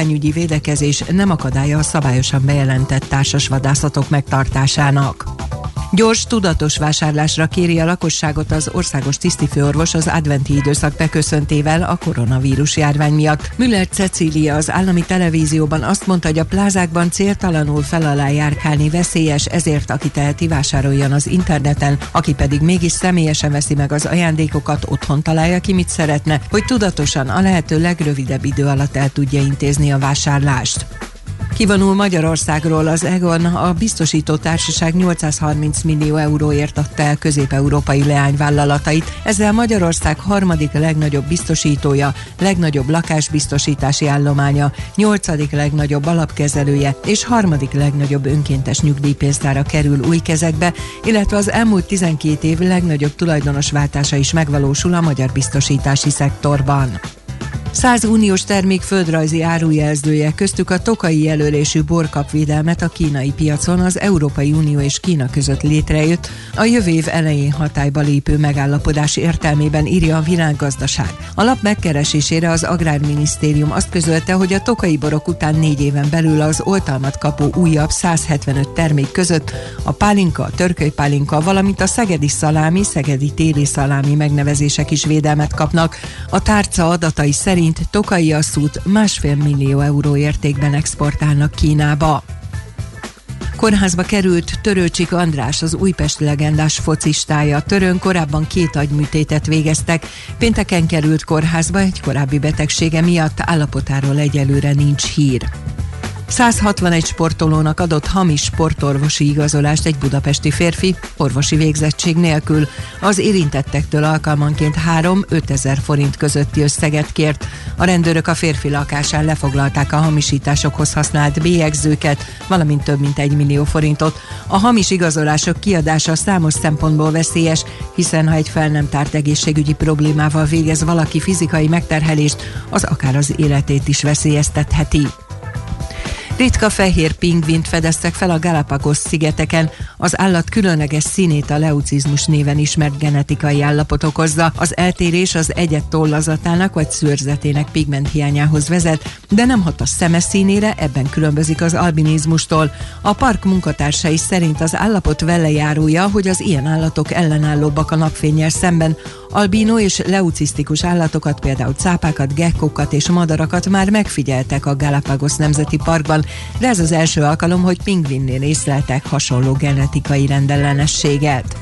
járványügyi védekezés nem akadálya a szabályosan bejelentett társas vadászatok megtartásának. Gyors, tudatos vásárlásra kéri a lakosságot az országos tisztifőorvos az adventi időszak beköszöntével a koronavírus járvány miatt. Müller Cecília az állami televízióban azt mondta, hogy a plázákban céltalanul fel alá járkálni veszélyes, ezért aki teheti vásároljon az interneten, aki pedig mégis személyesen veszi meg az ajándékokat, otthon találja ki, mit szeretne, hogy tudatosan a lehető legrövidebb idő alatt el tudja intézni a vásárlást. Kivonul Magyarországról az Egon a biztosító társaság 830 millió euróért adta el közép-európai leányvállalatait. Ezzel Magyarország harmadik legnagyobb biztosítója, legnagyobb lakásbiztosítási állománya, nyolcadik legnagyobb alapkezelője és harmadik legnagyobb önkéntes nyugdíjpénztára kerül új kezekbe, illetve az elmúlt 12 év legnagyobb tulajdonos váltása is megvalósul a magyar biztosítási szektorban. 100 uniós termék földrajzi árujelzője, köztük a tokai jelölésű borkapvédelmet a kínai piacon az Európai Unió és Kína között létrejött, a jövő év elején hatályba lépő megállapodás értelmében írja a világgazdaság. A lap megkeresésére az Agrárminisztérium azt közölte, hogy a tokai borok után négy éven belül az oltalmat kapó újabb 175 termék között a pálinka, a törköly pálinka, valamint a szegedi szalámi, szegedi téli szalámi megnevezések is védelmet kapnak. A tárca adatai szerint szerint Tokai asszút másfél millió euró értékben exportálnak Kínába. Kórházba került Törőcsik András, az Újpest legendás focistája. Törön korábban két agyműtétet végeztek. Pénteken került kórházba egy korábbi betegsége miatt állapotáról egyelőre nincs hír. 161 sportolónak adott hamis sportorvosi igazolást egy budapesti férfi orvosi végzettség nélkül. Az érintettektől alkalmanként 3-5 ezer forint közötti összeget kért. A rendőrök a férfi lakásán lefoglalták a hamisításokhoz használt bélyegzőket, valamint több mint 1 millió forintot. A hamis igazolások kiadása számos szempontból veszélyes, hiszen ha egy fel nem tárt egészségügyi problémával végez valaki fizikai megterhelést, az akár az életét is veszélyeztetheti. Ritka fehér pingvint fedeztek fel a Galapagos szigeteken. Az állat különleges színét a leucizmus néven ismert genetikai állapot okozza. Az eltérés az egyet tollazatának vagy szőrzetének pigment hiányához vezet, de nem hat a szeme színére, ebben különbözik az albinizmustól. A park munkatársai szerint az állapot velejárója, hogy az ilyen állatok ellenállóbbak a napfényel szemben, Albino és leucisztikus állatokat, például cápákat, gekkókat és madarakat már megfigyeltek a Galapagos Nemzeti Parkban, de ez az első alkalom, hogy pingvinnél észleltek hasonló genetikai rendellenességet.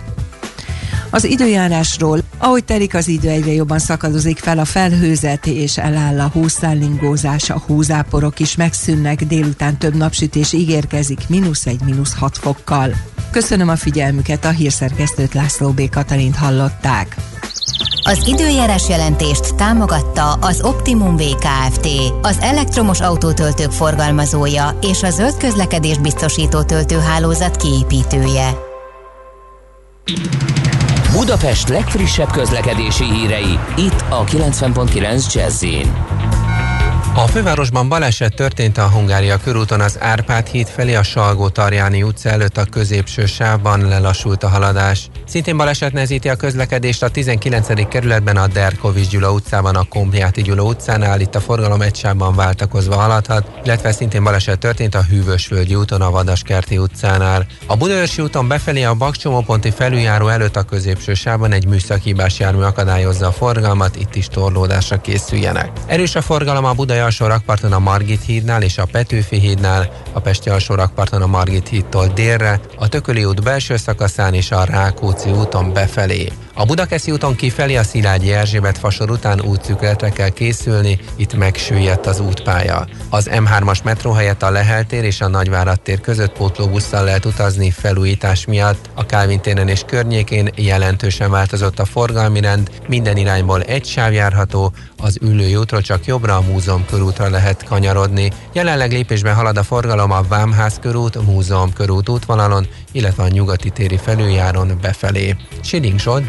Az időjárásról, ahogy telik az idő, egyre jobban szakadozik fel a felhőzet, és eláll a hószállingózás, a hózáporok is megszűnnek, délután több napsütés ígérkezik, mínusz egy, mínusz hat fokkal. Köszönöm a figyelmüket, a hírszerkesztőt László B. Katalint hallották. Az időjárás jelentést támogatta az Optimum VKFT, az elektromos autótöltők forgalmazója és a zöld közlekedés biztosító töltőhálózat kiépítője. Budapest legfrissebb közlekedési hírei, itt a 90.9 jazz a fővárosban baleset történt a Hungária körúton az Árpád híd felé a Salgó Tarjáni utca előtt a középső sávban lelassult a haladás. Szintén baleset nehezíti a közlekedést a 19. kerületben a Derkovics Gyula utcában a Kompliáti Gyula utcánál, itt a forgalom egy sávban váltakozva haladhat, illetve szintén baleset történt a Hűvösvölgyi úton a Vadaskerti utcánál. A Budaörsi úton befelé a Bakcsomóponti felüljáró előtt a középső sávban egy műszakibás jármű akadályozza a forgalmat, itt is torlódásra készüljenek. Erős a forgalom a Budai alsó rakparton a Margit hídnál és a Petőfi hídnál, a Pesti alsó rakparton a Margit hídtól délre, a Tököli út belső szakaszán és a Rákóczi úton befelé. A Budakeszi úton kifelé a Szilágyi Erzsébet fasor után útszükletre kell készülni, itt megsüllyedt az útpálya. Az M3-as metró helyett a Lehel és a Nagyvárad tér között pótlóbusszal lehet utazni felújítás miatt. A Kálvin téren és környékén jelentősen változott a forgalmi rend, minden irányból egy sáv járható, az ülői útról csak jobbra a múzeum körútra lehet kanyarodni. Jelenleg lépésben halad a forgalom a Vámház körút, múzeum körút útvonalon, illetve a nyugati téri felüljáron befelé. Siding Zsolt,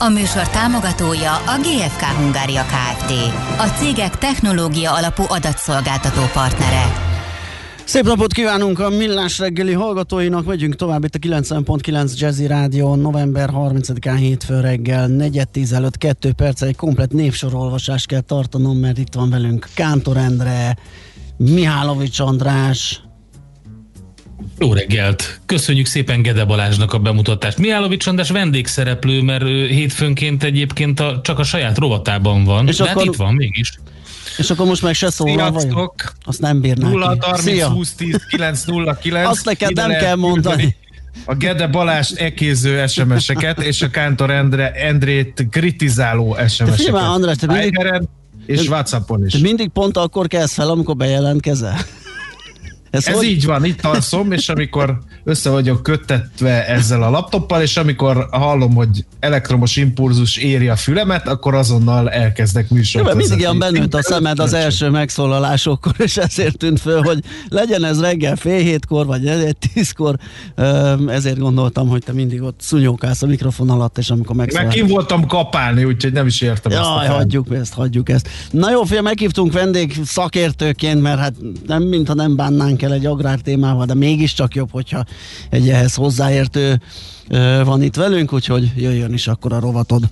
A műsor támogatója a GFK Hungária Kft. A cégek technológia alapú adatszolgáltató partnere. Szép napot kívánunk a Millás reggeli hallgatóinak, megyünk tovább itt a 90.9 Jazzy Rádió november 30-án hétfő reggel 4 előtt 2 perc egy komplet névsorolvasást kell tartanom, mert itt van velünk Kántor Endre, Mihálovics András, jó reggelt! Köszönjük szépen Gede Balázsnak a bemutatást. Mihálovics András vendégszereplő, mert hétfőnként egyébként a, csak a saját rovatában van, és de hát akkor... hát itt van mégis. És akkor most meg se szólal, vagy? Azt nem bírnák 0 30 20 10 9 0 9 Azt neked nem kell mondani. A Gede Balázs ekéző SMS-eket, és a Kántor Endre, Endrét kritizáló SMS-eket. Te András, te mindig... és Whatsappon is. Te mindig pont akkor kezd fel, amikor bejelentkezel. Ez, Ez hogy? így van, itt alszom, és amikor össze vagyok köttetve ezzel a laptoppal, és amikor hallom, hogy elektromos impulzus éri a fülemet, akkor azonnal elkezdek műsort. Ja, mindig ilyen bennült a szemed az első megszólalásokkor, és ezért tűnt föl, hogy legyen ez reggel fél hétkor, vagy egy tízkor, ezért gondoltam, hogy te mindig ott szunyókálsz a mikrofon alatt, és amikor megszólalsz. Meg kim voltam kapálni, úgyhogy nem is értem Jaj, ezt. hagyjuk ezt, hagyjuk ezt. Na jó, fél, meghívtunk vendég szakértőként, mert hát nem, mintha nem bánnánk el egy agrár témával, de mégiscsak jobb, hogyha egy ehhez hozzáértő van itt velünk, úgyhogy jöjjön is akkor a rovatod.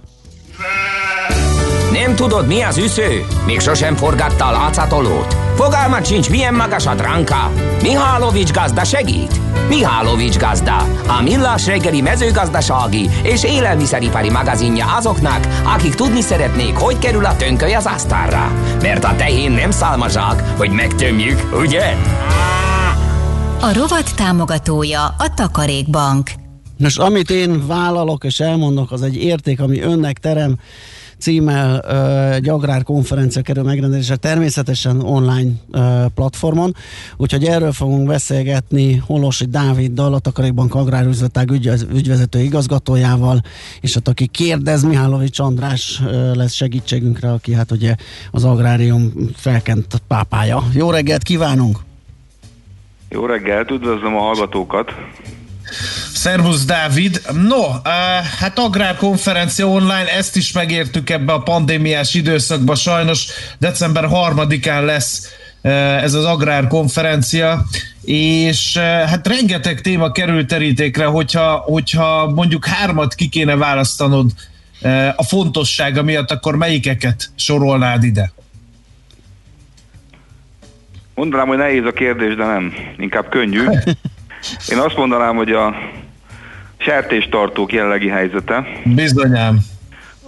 Nem tudod, mi az üsző? Még sosem forgatta a látszatolót? Fogalmat sincs, milyen magas a dránka? Mihálovics gazda segít? Mihálovics gazda, a millás reggeli mezőgazdasági és élelmiszeripari magazinja azoknak, akik tudni szeretnék, hogy kerül a tönköly az asztalra. Mert a tehén nem szálmazsák, hogy megtömjük, ugye? A rovat támogatója a Takarékbank. Most amit én vállalok és elmondok, az egy érték, ami önnek terem címmel egy agrárkonferencia kerül megrendezésre, természetesen online platformon, úgyhogy erről fogunk beszélgetni Holosi Dáviddal, a Takarékbank Agrárüzletág ügy, ügyvezető igazgatójával, és hát aki kérdez, Mihálovics András lesz segítségünkre, aki hát ugye az agrárium felkent pápája. Jó reggelt kívánunk! Jó reggelt, üdvözlöm a hallgatókat! Szervusz Dávid! No, uh, hát agrárkonferencia online, ezt is megértük ebbe a pandémiás időszakba, sajnos december 3-án lesz uh, ez az agrárkonferencia, és uh, hát rengeteg téma kerül terítékre, hogyha, hogyha mondjuk hármat ki kéne választanod a fontossága miatt, akkor melyikeket sorolnád ide? Mondanám, hogy nehéz a kérdés, de nem. Inkább könnyű. Én azt mondanám, hogy a sertéstartók jelenlegi helyzete. Bizonyám.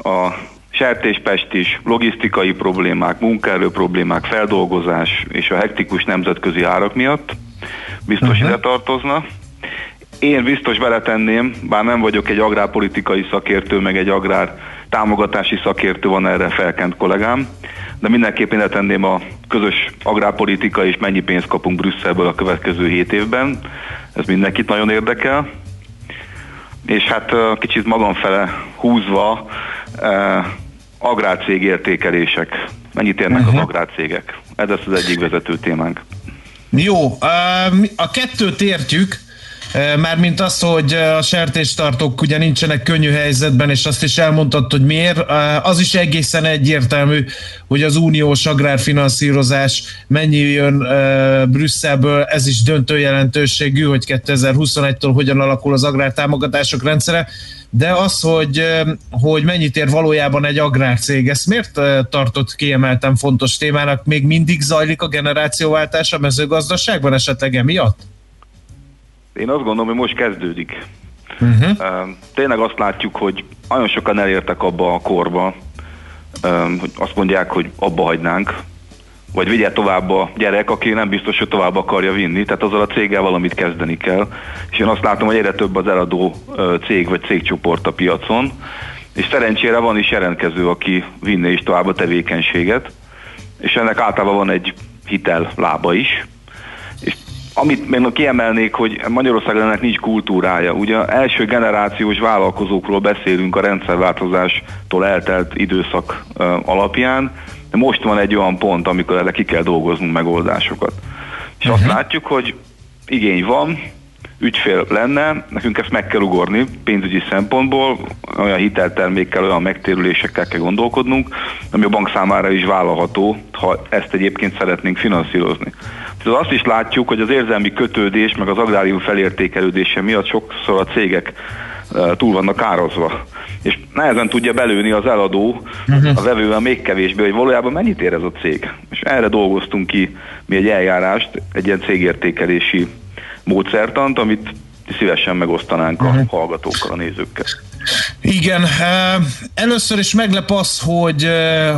A sertéspest is, logisztikai problémák, munkaerő problémák, feldolgozás és a hektikus nemzetközi árak miatt biztos uh-huh. ide tartozna. Én biztos beletenném, bár nem vagyok egy agrárpolitikai szakértő, meg egy agrár támogatási szakértő van erre felkent kollégám, de mindenképpen letenném a közös agrárpolitika és mennyi pénzt kapunk Brüsszelből a következő hét évben. Ez mindenkit nagyon érdekel. És hát kicsit magam fele húzva agrárcég értékelések. Mennyit érnek uh-huh. az agrárcégek? Ez lesz az egyik vezető témánk. Jó, a kettőt értjük, Mármint az, hogy a sertéstartók ugye nincsenek könnyű helyzetben, és azt is elmondtad, hogy miért. Az is egészen egyértelmű, hogy az uniós agrárfinanszírozás mennyi jön Brüsszelből, ez is döntő jelentőségű, hogy 2021-től hogyan alakul az agrártámogatások rendszere, de az, hogy, hogy mennyit ér valójában egy agrárcég, ezt miért tartott kiemelten fontos témának? Még mindig zajlik a generációváltás a mezőgazdaságban esetleg emiatt? Én azt gondolom, hogy most kezdődik. Uh-huh. Tényleg azt látjuk, hogy nagyon sokan elértek abba a korba, hogy azt mondják, hogy abba hagynánk, vagy vigye tovább a gyerek, aki nem biztos, hogy tovább akarja vinni, tehát azzal a céggel valamit kezdeni kell. És én azt látom, hogy egyre több az eladó cég vagy cégcsoport a piacon, és szerencsére van is jelentkező, aki vinné is tovább a tevékenységet. és ennek általában van egy hitel lába is, amit még kiemelnék, hogy Magyarországon ennek nincs kultúrája. Ugye első generációs vállalkozókról beszélünk a rendszerváltozástól eltelt időszak alapján, de most van egy olyan pont, amikor erre ki kell dolgoznunk megoldásokat. És uh-huh. azt mhm. látjuk, hogy igény van, ügyfél lenne, nekünk ezt meg kell ugorni pénzügyi szempontból, olyan hiteltermékkel, olyan megtérülésekkel kell gondolkodnunk, ami a bank számára is vállalható, ha ezt egyébként szeretnénk finanszírozni. Tehát azt is látjuk, hogy az érzelmi kötődés, meg az agrárium felértékelődése miatt sokszor a cégek túl vannak ározva. És nehezen tudja belőni az eladó uh-huh. a vevővel még kevésbé, hogy valójában mennyit ér ez a cég. És erre dolgoztunk ki mi egy eljárást, egy ilyen cégértékelési módszertant, amit szívesen megosztanánk a uh-huh. hallgatókkal, a nézőkkel. Igen, először is meglep az, hogy,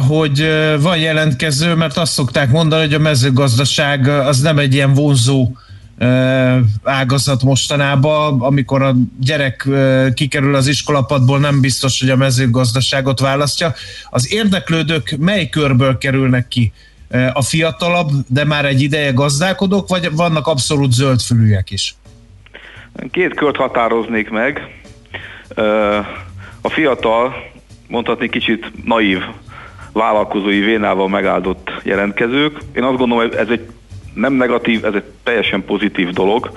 hogy van jelentkező, mert azt szokták mondani, hogy a mezőgazdaság az nem egy ilyen vonzó ágazat mostanában, amikor a gyerek kikerül az iskolapadból, nem biztos, hogy a mezőgazdaságot választja. Az érdeklődők mely körből kerülnek ki? A fiatalabb, de már egy ideje gazdálkodók, vagy vannak abszolút zöldfülűek is? Két kört határoznék meg. A fiatal, mondhatni kicsit naív vállalkozói vénával megáldott jelentkezők. Én azt gondolom, hogy ez egy nem negatív, ez egy teljesen pozitív dolog,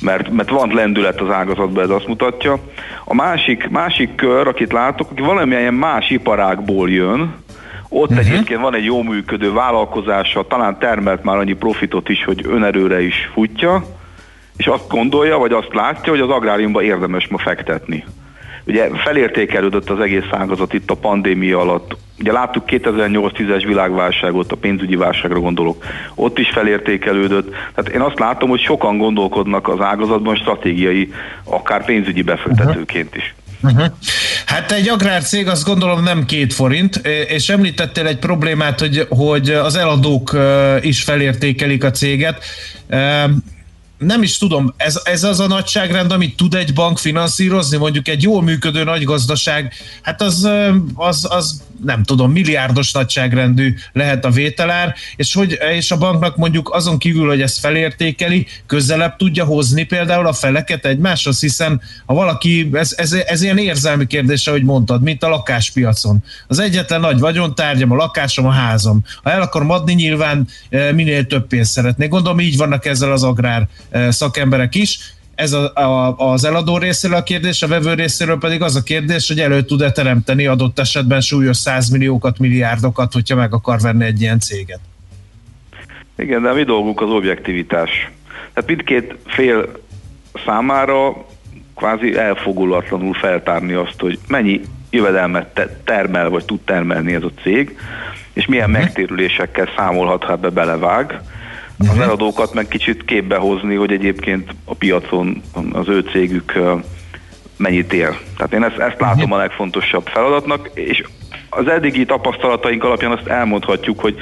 mert, mert van lendület az ágazatban, ez azt mutatja. A másik, másik kör, akit látok, aki valamilyen más iparágból jön, ott uh-huh. egyébként van egy jó működő vállalkozása, talán termelt már annyi profitot is, hogy önerőre is futja, és azt gondolja, vagy azt látja, hogy az agráriumban érdemes ma fektetni. Ugye felértékelődött az egész ágazat itt a pandémia alatt. Ugye láttuk 2008-10-es világválságot, a pénzügyi válságra gondolok. Ott is felértékelődött. Tehát én azt látom, hogy sokan gondolkodnak az ágazatban stratégiai, akár pénzügyi befektetőként is. Uh-huh. Hát egy agrárcég azt gondolom nem két forint, és említettél egy problémát, hogy, hogy az eladók is felértékelik a céget nem is tudom, ez, ez az a nagyságrend, amit tud egy bank finanszírozni, mondjuk egy jól működő nagy gazdaság, hát az, az, az nem tudom, milliárdos nagyságrendű lehet a vételár, és, hogy, és a banknak mondjuk azon kívül, hogy ezt felértékeli, közelebb tudja hozni például a feleket egymáshoz, hiszen ha valaki, ez, ez, ez ilyen érzelmi kérdése, hogy mondtad, mint a lakáspiacon. Az egyetlen nagy vagyontárgyam, a lakásom, a házam. Ha el akarom adni, nyilván minél több pénzt szeretnék. Gondolom így vannak ezzel az agrár szakemberek is. Ez a, a, az eladó részéről a kérdés, a vevő részéről pedig az a kérdés, hogy elő tud-e teremteni adott esetben súlyos százmilliókat, milliárdokat, hogyha meg akar venni egy ilyen céget. Igen, de mi dolgunk az objektivitás. Tehát mindkét fél számára kvázi elfogulatlanul feltárni azt, hogy mennyi jövedelmet termel, vagy tud termelni ez a cég, és milyen uh-huh. megtérülésekkel számolhat, ha ebbe belevág az mhm. eladókat meg kicsit képbe hozni, hogy egyébként a piacon az ő cégük mennyit ér. Tehát én ezt, ezt látom a legfontosabb feladatnak, és az eddigi tapasztalataink alapján azt elmondhatjuk, hogy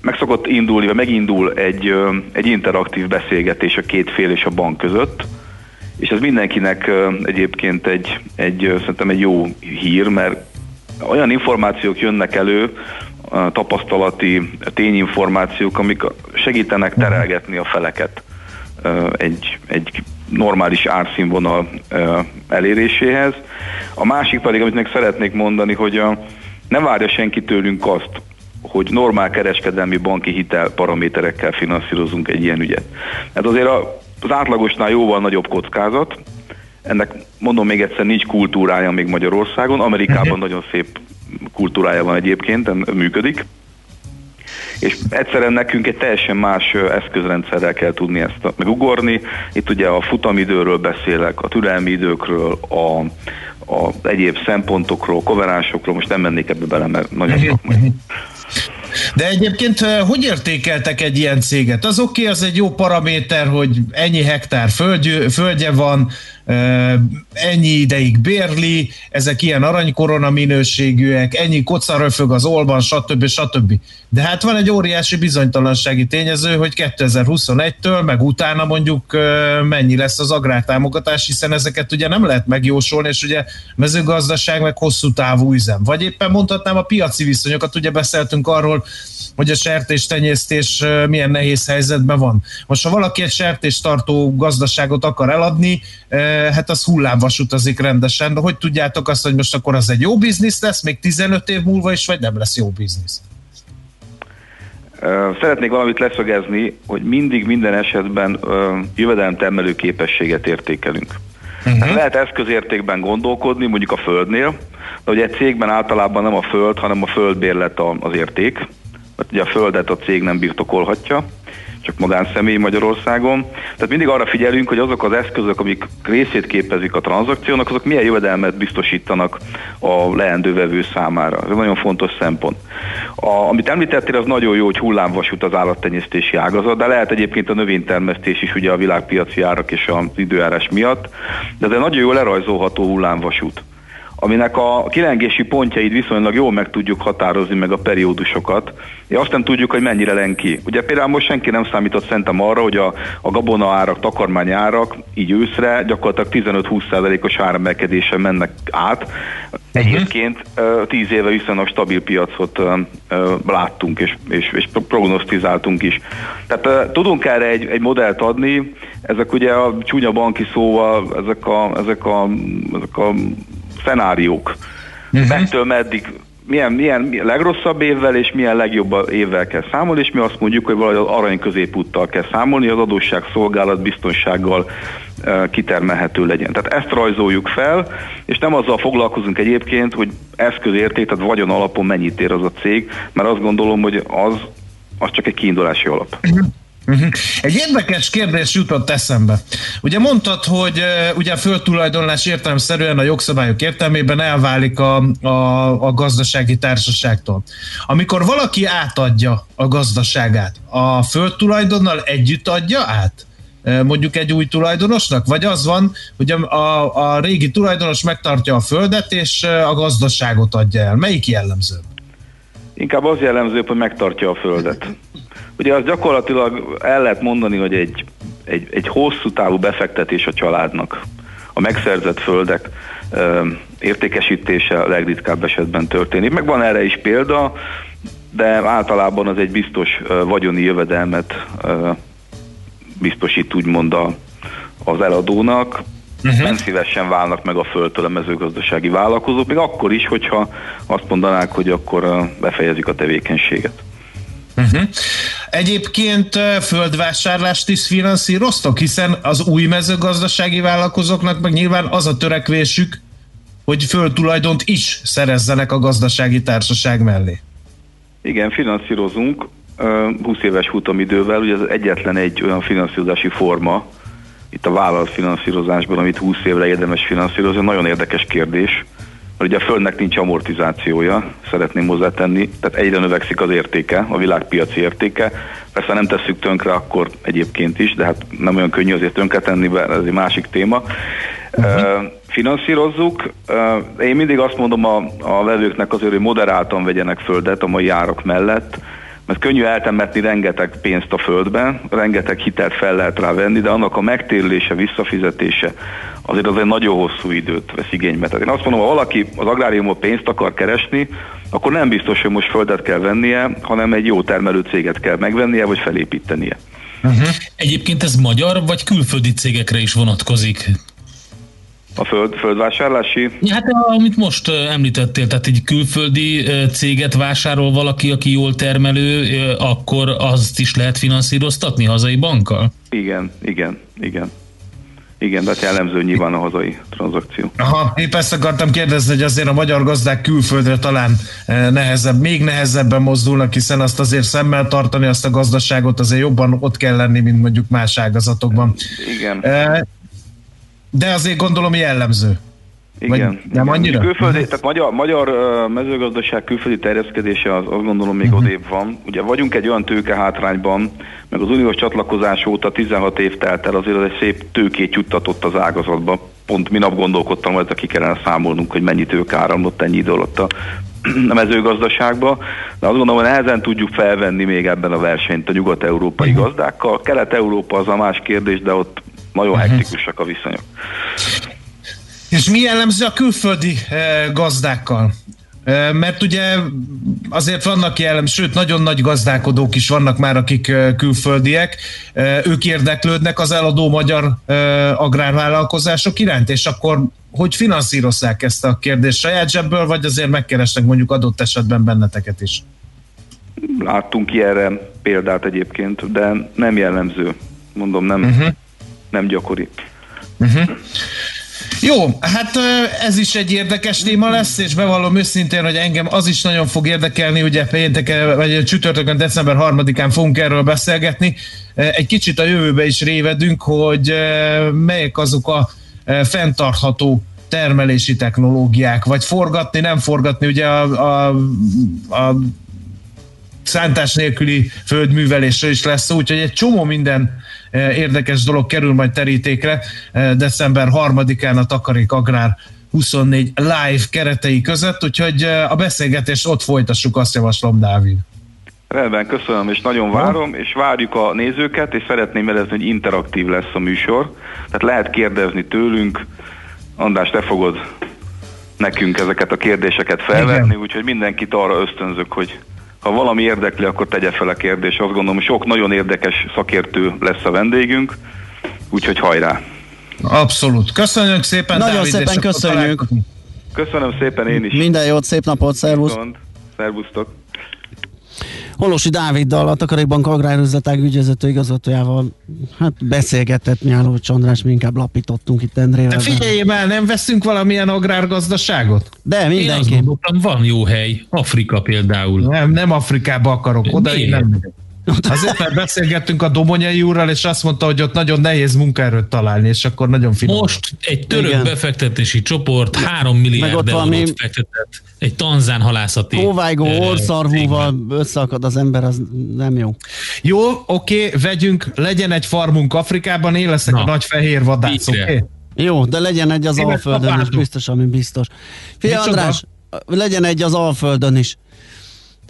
meg szokott indulni, vagy megindul egy, egy interaktív beszélgetés a két fél és a bank között, és ez mindenkinek egyébként egy, egy, szerintem egy jó hír, mert olyan információk jönnek elő, tapasztalati tényinformációk, amik segítenek terelgetni a feleket egy, egy normális árszínvonal eléréséhez. A másik pedig, amit meg szeretnék mondani, hogy a, nem várja senki tőlünk azt, hogy normál kereskedelmi banki hitel paraméterekkel finanszírozunk egy ilyen ügyet. Ez azért az átlagosnál jóval nagyobb kockázat, ennek mondom még egyszer, nincs kultúrája még Magyarországon, Amerikában uh-huh. nagyon szép kultúrája van egyébként, működik. És egyszerűen nekünk egy teljesen más eszközrendszerrel kell tudni ezt megugorni. Itt ugye a futamidőről beszélek, a türelmi időkről, a, a egyéb szempontokról, koveránsokról, most nem mennék ebbe bele, mert nagyon szakmai. De egyébként hogy értékeltek egy ilyen céget? Az oké, okay, az egy jó paraméter, hogy ennyi hektár földje, földje van, ennyi ideig bérli, ezek ilyen aranykorona minőségűek, ennyi kocaröfög az olban, stb. stb. De hát van egy óriási bizonytalansági tényező, hogy 2021-től, meg utána mondjuk mennyi lesz az agrártámogatás, hiszen ezeket ugye nem lehet megjósolni, és ugye mezőgazdaság meg hosszú távú üzem. Vagy éppen mondhatnám a piaci viszonyokat, ugye beszéltünk arról, hogy a sertéstenyésztés milyen nehéz helyzetben van. Most ha valaki egy sertéstartó gazdaságot akar eladni, hát az hullámvas utazik rendesen, de hogy tudjátok azt, hogy most akkor az egy jó biznisz lesz, még 15 év múlva is, vagy nem lesz jó biznisz? Szeretnék valamit leszögezni, hogy mindig minden esetben jövedelemtermelő képességet értékelünk. Uh-huh. lehet eszközértékben gondolkodni, mondjuk a földnél, de ugye egy cégben általában nem a föld, hanem a földbérlet az érték, mert ugye a földet a cég nem birtokolhatja, csak magánszemély Magyarországon. Tehát mindig arra figyelünk, hogy azok az eszközök, amik részét képezik a tranzakciónak, azok milyen jövedelmet biztosítanak a leendő vevő számára. Ez egy nagyon fontos szempont. A, amit említettél, az nagyon jó, hogy hullámvasút az állattenyésztési ágazat, de lehet egyébként a növénytermesztés is ugye a világpiaci árak és az időjárás miatt, de ez egy nagyon jó lerajzolható hullámvasút aminek a kilengési pontjait viszonylag jól meg tudjuk határozni, meg a periódusokat. Ja, azt nem tudjuk, hogy mennyire len ki. Ugye például most senki nem számított szerintem arra, hogy a, a gabona árak, takarmány árak így őszre gyakorlatilag 15-20%-os áremelkedésen mennek át. Egyébként 10 éve viszonylag stabil piacot láttunk és, és, és prognosztizáltunk is. Tehát tudunk erre egy, egy modellt adni, ezek ugye a csúnya banki szóval, ezek a, ezek a, ezek a szenáriók. Uh-huh. Mettől meddig milyen, milyen legrosszabb évvel és milyen legjobb évvel kell számolni, és mi azt mondjuk, hogy valahogy az arany középúttal kell számolni, az adósság szolgálat biztonsággal e, kitermelhető legyen. Tehát ezt rajzoljuk fel, és nem azzal foglalkozunk egyébként, hogy eszközérték, tehát vagyon alapon mennyit ér az a cég, mert azt gondolom, hogy az, az csak egy kiindulási alap. Uh-huh. Egy érdekes kérdés jutott eszembe. Ugye mondtad, hogy ugye a földtulajdonlás értelemszerűen a jogszabályok értelmében elválik a, a, a gazdasági társaságtól. Amikor valaki átadja a gazdaságát, a földtulajdonnal együtt adja át? mondjuk egy új tulajdonosnak? Vagy az van, hogy a, a, a régi tulajdonos megtartja a földet, és a gazdaságot adja el? Melyik jellemző? Inkább az jellemző, hogy megtartja a földet. Ugye az gyakorlatilag el lehet mondani, hogy egy, egy, egy hosszú távú befektetés a családnak. A megszerzett földek ö, értékesítése a legritkább esetben történik. Meg van erre is példa, de általában az egy biztos ö, vagyoni jövedelmet ö, biztosít úgymond a, az eladónak, uh-huh. nem szívesen válnak meg a földtől a mezőgazdasági vállalkozók, még akkor is, hogyha azt mondanák, hogy akkor befejezik a tevékenységet. Uh-huh. Egyébként földvásárlást is finanszíroztok, hiszen az új mezőgazdasági vállalkozóknak meg nyilván az a törekvésük, hogy földtulajdont is szerezzenek a gazdasági társaság mellé. Igen, finanszírozunk 20 éves futamidővel, ugye ez egyetlen egy olyan finanszírozási forma, itt a vállalatfinanszírozásban, amit 20 évre érdemes finanszírozni, nagyon érdekes kérdés mert ugye a Földnek nincs amortizációja, szeretném hozzátenni, tehát egyre növekszik az értéke, a világpiaci értéke. Persze nem tesszük tönkre akkor egyébként is, de hát nem olyan könnyű azért tönkre tenni, mert ez egy másik téma. Uh-huh. finanszírozzuk. én mindig azt mondom a, a vevőknek azért, hogy moderáltan vegyenek földet a mai árak mellett, mert könnyű eltemetni rengeteg pénzt a földben, rengeteg hitelt fel lehet rá venni, de annak a megtérülése, visszafizetése azért az egy nagyon hosszú időt vesz igénybe. Tehát én azt mondom, ha valaki az agráriumot pénzt akar keresni, akkor nem biztos, hogy most földet kell vennie, hanem egy jó termelő céget kell megvennie, vagy felépítenie. Uh-huh. Egyébként ez magyar vagy külföldi cégekre is vonatkozik? A föld, földvásárlási? Hát amit most említettél, tehát egy külföldi céget vásárol valaki, aki jól termelő, akkor azt is lehet finanszíroztatni hazai bankkal? Igen, igen, igen. Igen, de jellemző nyilván a hazai tranzakció. Aha, épp ezt akartam kérdezni, hogy azért a magyar gazdák külföldre talán nehezebb, még nehezebben mozdulnak, hiszen azt azért szemmel tartani, azt a gazdaságot azért jobban ott kell lenni, mint mondjuk más ágazatokban. Igen. De azért gondolom jellemző. Igen. Vagy nem annyira? Külföldi, uh-huh. tehát magyar, magyar mezőgazdaság külföldi terjeszkedése az azt gondolom még uh-huh. odébb van. Ugye vagyunk egy olyan tőke hátrányban, meg az uniós csatlakozás óta 16 év telt el, azért az egy szép tőkét juttatott az ágazatba. pont minap gondolkodtam, hogy ki kellene számolnunk, hogy mennyi tőke áramlott ennyi idő alatt a a mezőgazdaságba, de azt gondolom, hogy nehezen tudjuk felvenni még ebben a versenyt a nyugat-európai uh-huh. gazdákkal. Kelet-európa az a más kérdés, de ott nagyon uh-huh. hektikusak a viszonyok. És mi jellemző a külföldi eh, gazdákkal? Mert ugye azért vannak jellem, sőt nagyon nagy gazdálkodók is vannak már, akik külföldiek, ők érdeklődnek az eladó magyar agrárvállalkozások iránt, és akkor hogy finanszírozzák ezt a kérdést saját zsebből, vagy azért megkeresnek mondjuk adott esetben benneteket is? Láttunk erre példát egyébként, de nem jellemző. Mondom, nem, uh-huh. Nem gyakori. Uh-huh. Jó, hát ez is egy érdekes téma lesz, és bevallom őszintén, hogy engem az is nagyon fog érdekelni, ugye péntek, vagy csütörtökön, december 3-án fogunk erről beszélgetni. Egy kicsit a jövőbe is révedünk, hogy melyek azok a fenntartható termelési technológiák, vagy forgatni, nem forgatni, ugye a, a, a szántás nélküli földművelésről is lesz szó, úgyhogy egy csomó minden érdekes dolog kerül majd terítékre. December 3-án a Takarék Agrár 24 live keretei között, úgyhogy a beszélgetést ott folytassuk, azt javaslom, Dávid. Rendben, köszönöm, és nagyon várom, és várjuk a nézőket, és szeretném jelezni, hogy interaktív lesz a műsor, tehát lehet kérdezni tőlünk, András, te fogod nekünk ezeket a kérdéseket felvetni, úgyhogy mindenkit arra ösztönzök, hogy ha valami érdekli, akkor tegye fel a kérdést. Azt gondolom, sok nagyon érdekes szakértő lesz a vendégünk, úgyhogy hajrá! Abszolút. Köszönjük szépen, Nagyon Dávid, szépen köszönjük. Köszönöm szépen én is. Minden jót, szép napot, szervusz. Szervusztok. Holosi Dáviddal, a Takarékbank Agrárüzletág ügyvezető igazgatójával hát beszélgetett Nyáló András, mi inkább lapítottunk itt Endrével. De figyelj már, nem veszünk valamilyen agrárgazdaságot? De mindenki. Én azt gondoltam, van jó hely, Afrika például. Nem, nem Afrikába akarok, oda én nem megyek. Azért, mert beszélgettünk a Domonyai úrral, és azt mondta, hogy ott nagyon nehéz munkaerőt találni, és akkor nagyon finom. Most egy török Igen. befektetési csoport 3 milliárd eurót valami... fektetett egy tanzán halászati... Hóvájgó orszarhúval összeakad az ember, az nem jó. Jó, oké, okay, vegyünk, legyen egy farmunk Afrikában, én leszek Na, a nagy fehér vadász, oké? Okay? Jó, de legyen egy az Én Alföldön is, biztos, ami biztos. Fia András, legyen egy az Alföldön is.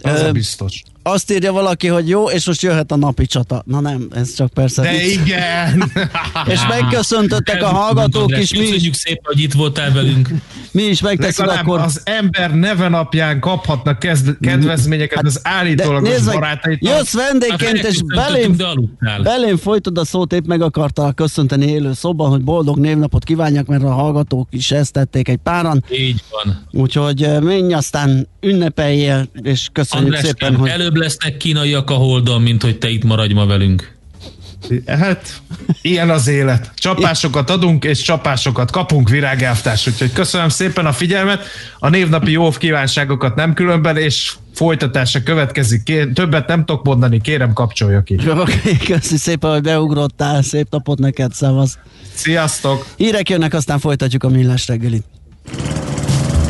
Az Ö, a biztos. Azt írja valaki, hogy jó, és most jöhet a napi csata. Na nem, ez csak persze. De vicc. igen! és megköszöntöttek a hallgatók is. Mi is. szépen, hogy itt voltál velünk. Mi is megteszünk akkor. az ember neve napján kaphatnak kezd, kedvezményeket hát, az állítólagos barátaitól. Jössz vendégként, hát, és belém, belém folytod a szót, épp meg akartál köszönteni élő szóban, hogy boldog névnapot kívánjak, mert a hallgatók is ezt tették egy páran. Így van. Úgyhogy menj aztán ünnepeljél, és köszönjük András, szépen, hogy... Előbb lesznek kínaiak a holdon, mint hogy te itt maradj ma velünk. Hát, ilyen az élet. Csapásokat adunk, és csapásokat kapunk, virágelvtárs. Úgyhogy köszönöm szépen a figyelmet. A névnapi jó kívánságokat nem különben, és folytatása következik. Kér, többet nem tudok mondani, kérem kapcsolja ki. Oké, okay, köszi szépen, hogy beugrottál. Szép napot neked, szavasz. Sziasztok! Hírek jönnek, aztán folytatjuk a millás reggelit.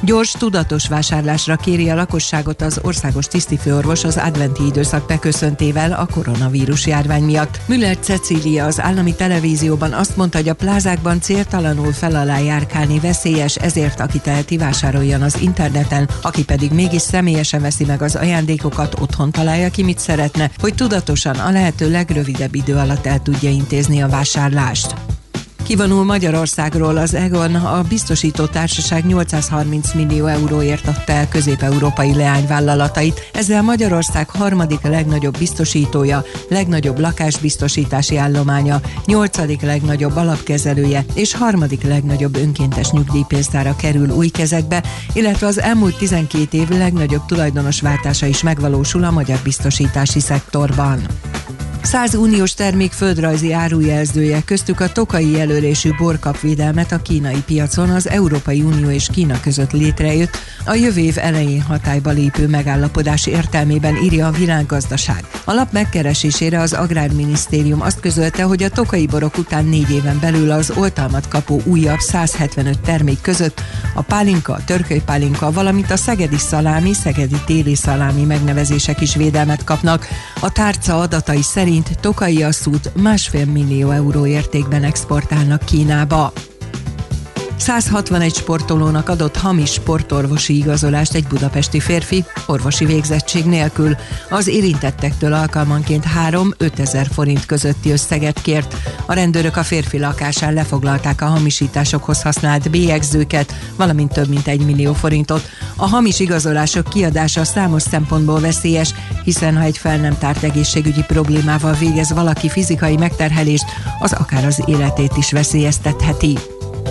Gyors, tudatos vásárlásra kéri a lakosságot az országos tisztifőorvos az adventi időszak beköszöntével a koronavírus járvány miatt. Müller Cecília az állami televízióban azt mondta, hogy a plázákban céltalanul fel alá járkálni veszélyes, ezért aki teheti vásároljon az interneten, aki pedig mégis személyesen veszi meg az ajándékokat, otthon találja ki, mit szeretne, hogy tudatosan a lehető legrövidebb idő alatt el tudja intézni a vásárlást. Kivonul Magyarországról az EGON a biztosító társaság 830 millió euróért adta el közép-európai leányvállalatait. Ezzel Magyarország harmadik legnagyobb biztosítója, legnagyobb lakásbiztosítási állománya, nyolcadik legnagyobb alapkezelője és harmadik legnagyobb önkéntes nyugdíjpénztára kerül új kezekbe, illetve az elmúlt 12 év legnagyobb tulajdonos váltása is megvalósul a magyar biztosítási szektorban. 100 uniós termék földrajzi árujelzője, köztük a tokai jelölésű borkapvédelmet a kínai piacon az Európai Unió és Kína között létrejött, a jövő év elején hatályba lépő megállapodás értelmében írja a világgazdaság. A lap megkeresésére az Agrárminisztérium azt közölte, hogy a tokai borok után négy éven belül az oltalmat kapó újabb 175 termék között a pálinka, a törköly pálinka, valamint a szegedi szalámi, szegedi téli szalámi megnevezések is védelmet kapnak. A tárca adatai szerint szerint Tokai Asszút másfél millió euró értékben exportálnak Kínába. 161 sportolónak adott hamis sportorvosi igazolást egy budapesti férfi orvosi végzettség nélkül. Az érintettektől alkalmanként 3-5 ezer forint közötti összeget kért. A rendőrök a férfi lakásán lefoglalták a hamisításokhoz használt bélyegzőket, valamint több mint egy millió forintot. A hamis igazolások kiadása számos szempontból veszélyes, hiszen ha egy fel nem tárt egészségügyi problémával végez valaki fizikai megterhelést, az akár az életét is veszélyeztetheti.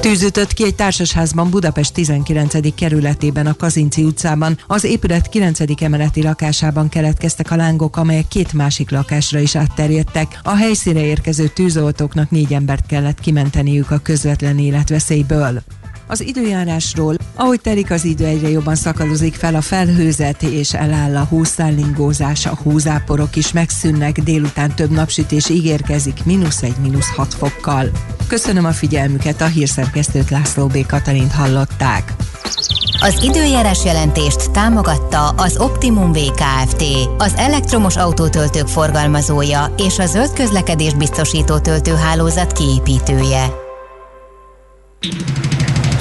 Tűzütött ki egy társasházban Budapest 19. kerületében a Kazinci utcában. Az épület 9. emeleti lakásában keletkeztek a lángok, amelyek két másik lakásra is átterjedtek. A helyszíre érkező tűzoltóknak négy embert kellett kimenteniük a közvetlen életveszélyből. Az időjárásról, ahogy telik az idő, egyre jobban szakadozik fel a felhőzet, és eláll a hószállingózás, a hózáporok is megszűnnek, délután több napsütés ígérkezik, mínusz egy, mínusz hat fokkal. Köszönöm a figyelmüket, a hírszerkesztőt László B. Katalint hallották. Az időjárás jelentést támogatta az Optimum VKFT, az elektromos autótöltők forgalmazója és a zöld közlekedés biztosító töltőhálózat kiépítője.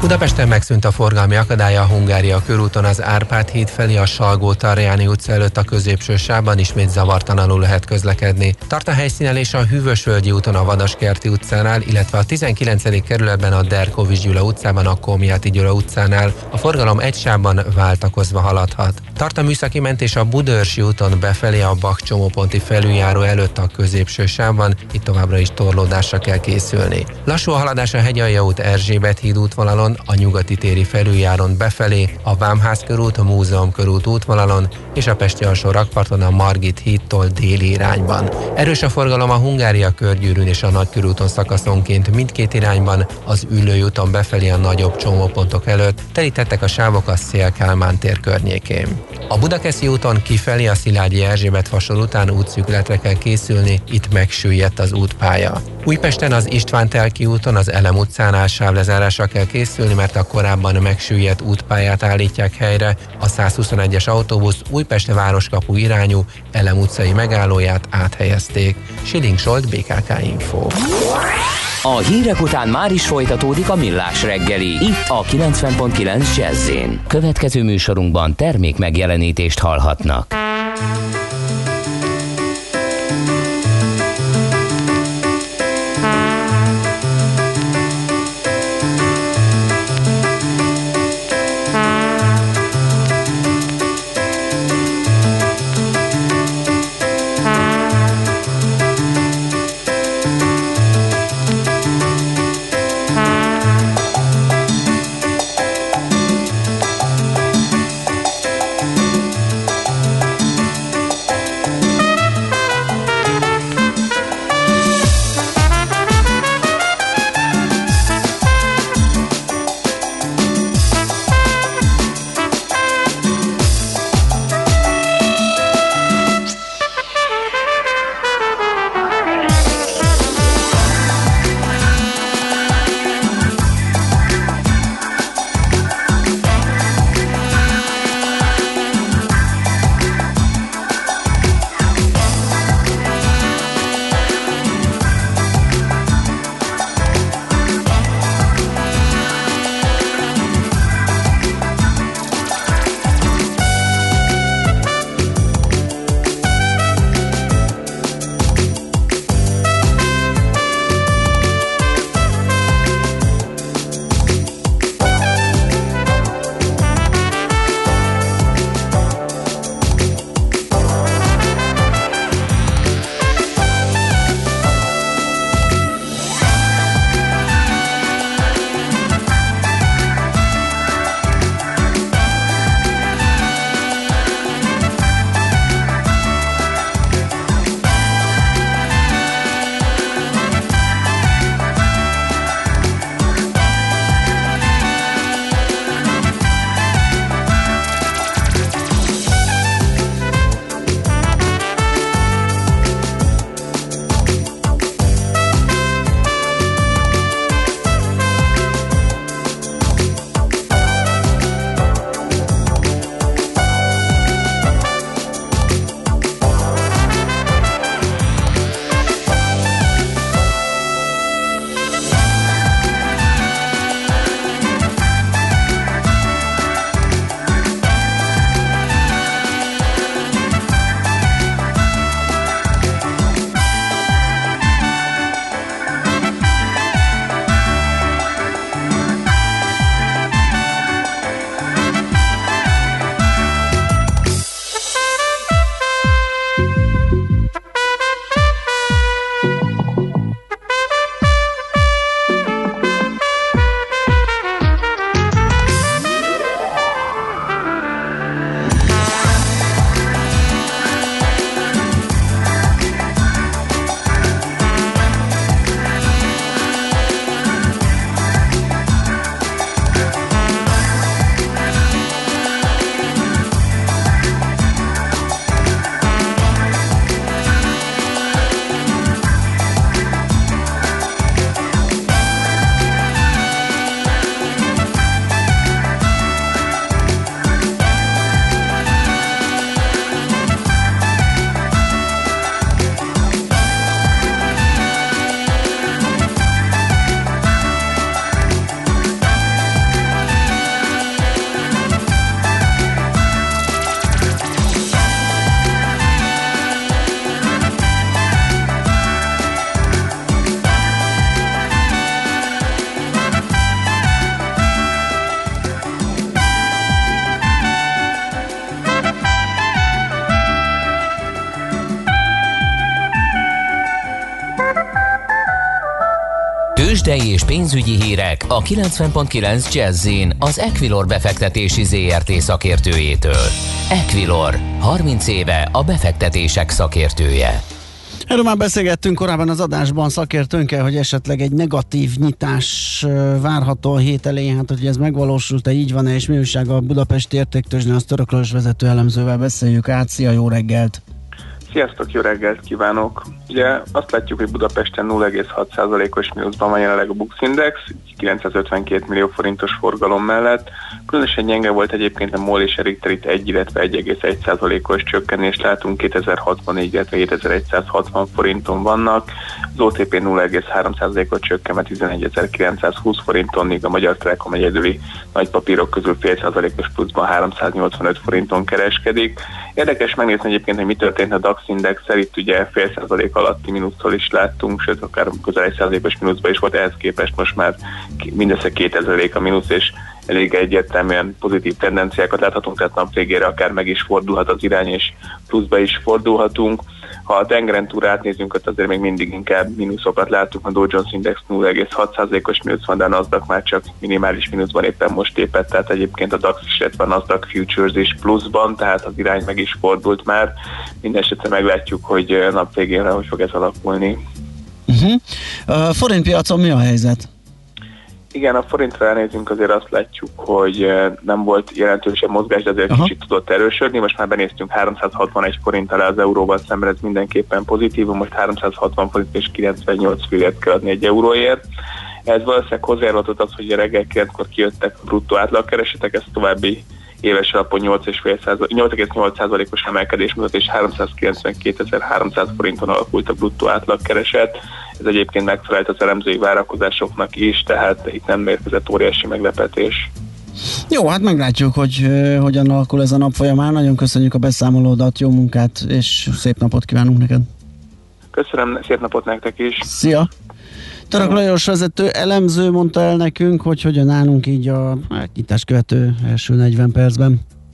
Budapesten megszűnt a forgalmi akadálya a Hungária körúton az Árpád híd felé a Salgó Tarjáni utca előtt a középső sávban ismét zavartalanul lehet közlekedni. Tart a helyszínelés a Hűvösvölgyi úton a Vadaskerti utcánál, illetve a 19. kerületben a Derkovics Gyula utcában a Komjáti Gyula utcánál. A forgalom egy sávban váltakozva haladhat. Tart a műszaki mentés a Budörsi úton befelé a Bak csomóponti felüljáró előtt a középső sávban, itt továbbra is torlódásra kell készülni. Lassú a haladás a Hegyalja út Erzsébet híd útvonalon, a nyugati téri felüljáron befelé, a Vámház körút, a Múzeum körút útvonalon és a Pesti alsó rakparton a Margit hídtól déli irányban. Erős a forgalom a Hungária körgyűrűn és a Nagykörúton szakaszonként mindkét irányban, az Ülői úton befelé a nagyobb csomópontok előtt, telítettek a sávok a Szél-Kálmán tér környékén. A Budakeszi úton kifelé a Szilágyi Erzsébet fasor után útszűkületre kell készülni, itt megsüllyedt az útpálya. Újpesten az István Telki úton az Elem utcánál sávlezárásra kell készülni, mert a korábban megsüllyedt útpályát állítják helyre. A 121-es autóbusz Újpest városkapu irányú Elem utcai megállóját áthelyezték. Siling Solt, BKK Info. A hírek után már is folytatódik a millás reggeli, itt a 90.9 jazz Következő műsorunkban termék megjelenítést hallhatnak. Tőzsdei és pénzügyi hírek a 90.9 jazz az Equilor befektetési ZRT szakértőjétől. Equilor, 30 éve a befektetések szakértője. Erről már beszélgettünk korábban az adásban szakértőnkkel, hogy esetleg egy negatív nyitás várható a hét elején, hát hogy ez megvalósult-e, így van-e, és mi újság a Budapesti értéktőzsnél, az töröklős vezető elemzővel beszéljük át. Szia, jó reggelt! Sziasztok, jó reggelt kívánok! Ugye azt látjuk, hogy Budapesten 0,6%-os mínuszban van jelenleg a Bux Index, 952 millió forintos forgalom mellett. Különösen gyenge volt egyébként a MOL és Richter itt 1, illetve 1,1%-os csökkenést látunk, 2064, illetve 7160 forinton vannak. Az OTP 0,3%-ot csökken, 11.920 forinton, míg a Magyar Telekom egyedüli nagypapírok közül fél százalékos pluszban 385 forinton kereskedik. Érdekes megnézni egyébként, hogy mi történt a DAX index itt ugye fél százalék alatti mínusztól is láttunk, sőt akár közel egy százalékos mínuszban is volt, ehhez képest most már mindössze 2000 a mínusz, és elég egyértelműen pozitív tendenciákat láthatunk, tehát nap végére akár meg is fordulhat az irány, és pluszba is fordulhatunk. Ha a tengeren túl átnézünk, ott azért még mindig inkább mínuszokat látunk, a Dow Jones Index 0,6%-os mínusz van, de a Nasdaq már csak minimális mínuszban éppen most épett, tehát egyébként a DAX is, illetve a Nasdaq Futures is pluszban, tehát az irány meg is fordult már. Mindenesetre meglátjuk, hogy nap végén hogy fog ez alakulni. Uh-huh. A forintpiacon mi a helyzet? Igen, a forintra elnézünk, azért azt látjuk, hogy eh, nem volt jelentősebb mozgás, de azért Aha. kicsit tudott erősödni. Most már benéztünk 361 forint alá az euróval szemben, ez mindenképpen pozitív, most 360 forint és 98 fillért kell adni egy euróért. Ez valószínűleg hozzájárulhatott az, hogy a reggel 9-kor kijöttek a bruttó átlagkeresetek, ez további éves alapon 8,8%-os emelkedés mutat, és 392.300 forinton alakult a bruttó átlagkereset. Ez egyébként megfelelt az elemzői várakozásoknak is, tehát itt nem érkezett óriási meglepetés. Jó, hát meglátjuk, hogy uh, hogyan alakul ez a nap folyamán. Nagyon köszönjük a beszámolódat, jó munkát, és szép napot kívánunk neked. Köszönöm, szép napot nektek is. Szia! Török Lajos vezető elemző mondta el nekünk, hogy hogyan állunk így a hát, nyitás követő első 40 percben.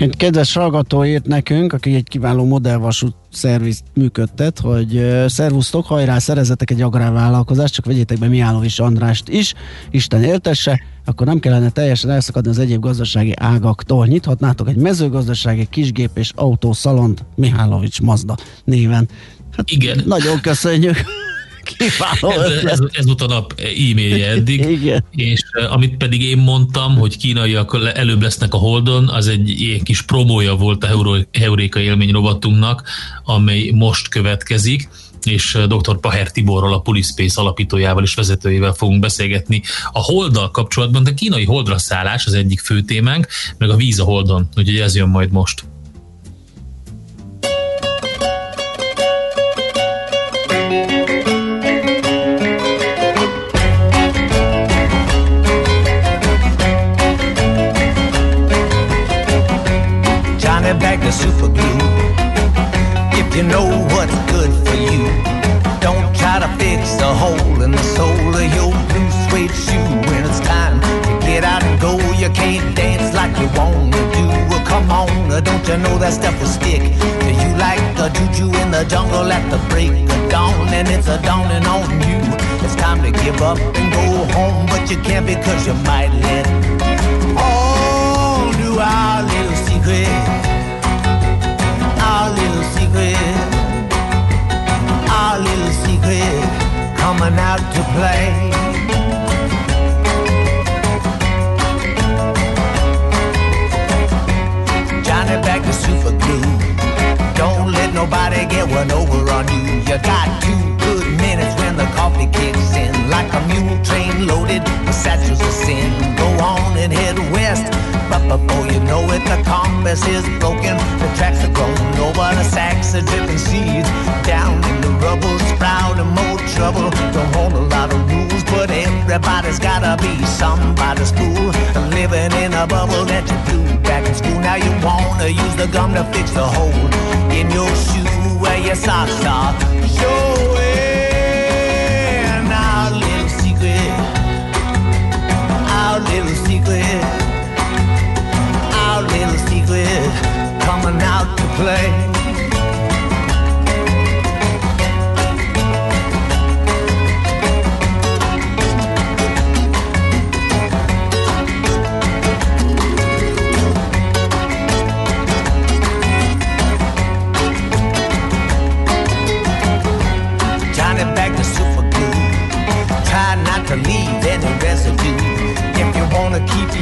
Egy kedves hallgató írt nekünk, aki egy kiváló modellvasút szervizt működtet, hogy szervusztok, hajrá, szerezetek egy agrárvállalkozást, csak vegyétek be Miálovics Andrást is, Isten éltesse, akkor nem kellene teljesen elszakadni az egyéb gazdasági ágaktól. Nyithatnátok egy mezőgazdasági kisgép és autószalont Mihálovics Mazda néven. Hát Igen. Nagyon köszönjük. Kiváló ez, ez, ez volt a nap e-mailje eddig. Igen. És amit pedig én mondtam, hogy kínaiak előbb lesznek a Holdon, az egy ilyen kis promója volt a Heuréka élmény rovatunknak, amely most következik és dr. Paher Tiborral, a Pulispace alapítójával és vezetőjével fogunk beszélgetni a Holddal kapcsolatban, de kínai Holdra szállás az egyik fő témánk, meg a víz a Holdon, úgyhogy ez jön majd most. Super glue. If you know what's good for you, don't try to fix a hole in the sole of your blue suede shoe. When it's time to get out and go, you can't dance like you want to do. Well, come on, uh, don't you know that stuff will stick? Do you like the juju in the jungle at the break of dawn? And it's a dawning on you. It's time to give up and go home, but you can't because you might let all do our little secret, bubble that you flew back in school. Now you wanna use the gum to fix the hole in your shoe where your socks are. Showing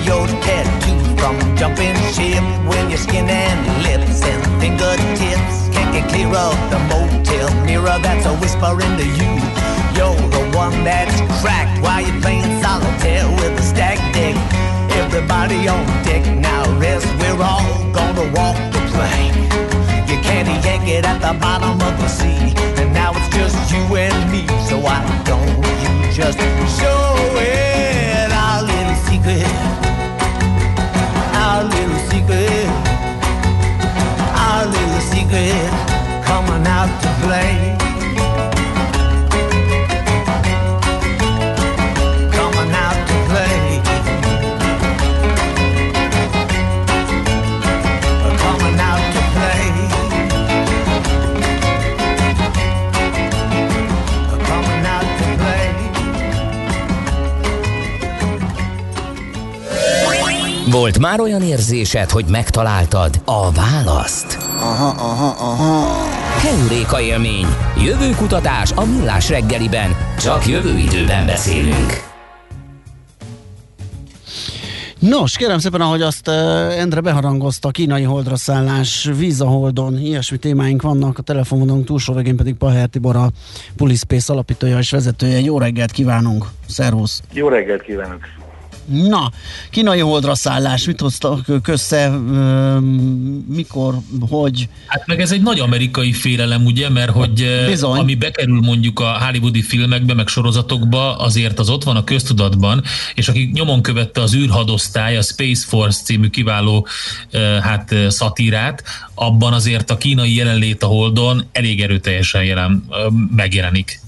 your tattoo from jumping ship when your skin and lips and fingertips can't get clear of the motel mirror that's a whisper into you. You're the one that's cracked while you're playing solitaire with a stack deck. Everybody on deck now rest. We're all gonna walk the plank. You can't yank it at the bottom of the sea. Volt már olyan érzésed, hogy megtaláltad a választ? Aha, aha, aha. Heuréka élmény. Jövő kutatás a millás reggeliben. Csak jövő időben beszélünk. Nos, kérem szépen, ahogy azt uh, Endre beharangozta, kínai holdra szállás, víz a holdon, ilyesmi témáink vannak, a telefonvonalunk túlsó végén pedig Paher Tibor, a Pulispace alapítója és vezetője. Jó reggelt kívánunk! Szervusz! Jó reggelt kívánok! Na, kínai holdra szállás, mit hoztak ők össze, mikor, hogy? Hát meg ez egy nagy amerikai félelem, ugye, mert hogy Bizony. ami bekerül mondjuk a hollywoodi filmekbe, meg sorozatokba, azért az ott van a köztudatban, és aki nyomon követte az űrhadosztály, a Space Force című kiváló hát szatírát, abban azért a kínai jelenlét a Holdon elég erőteljesen jelen, megjelenik.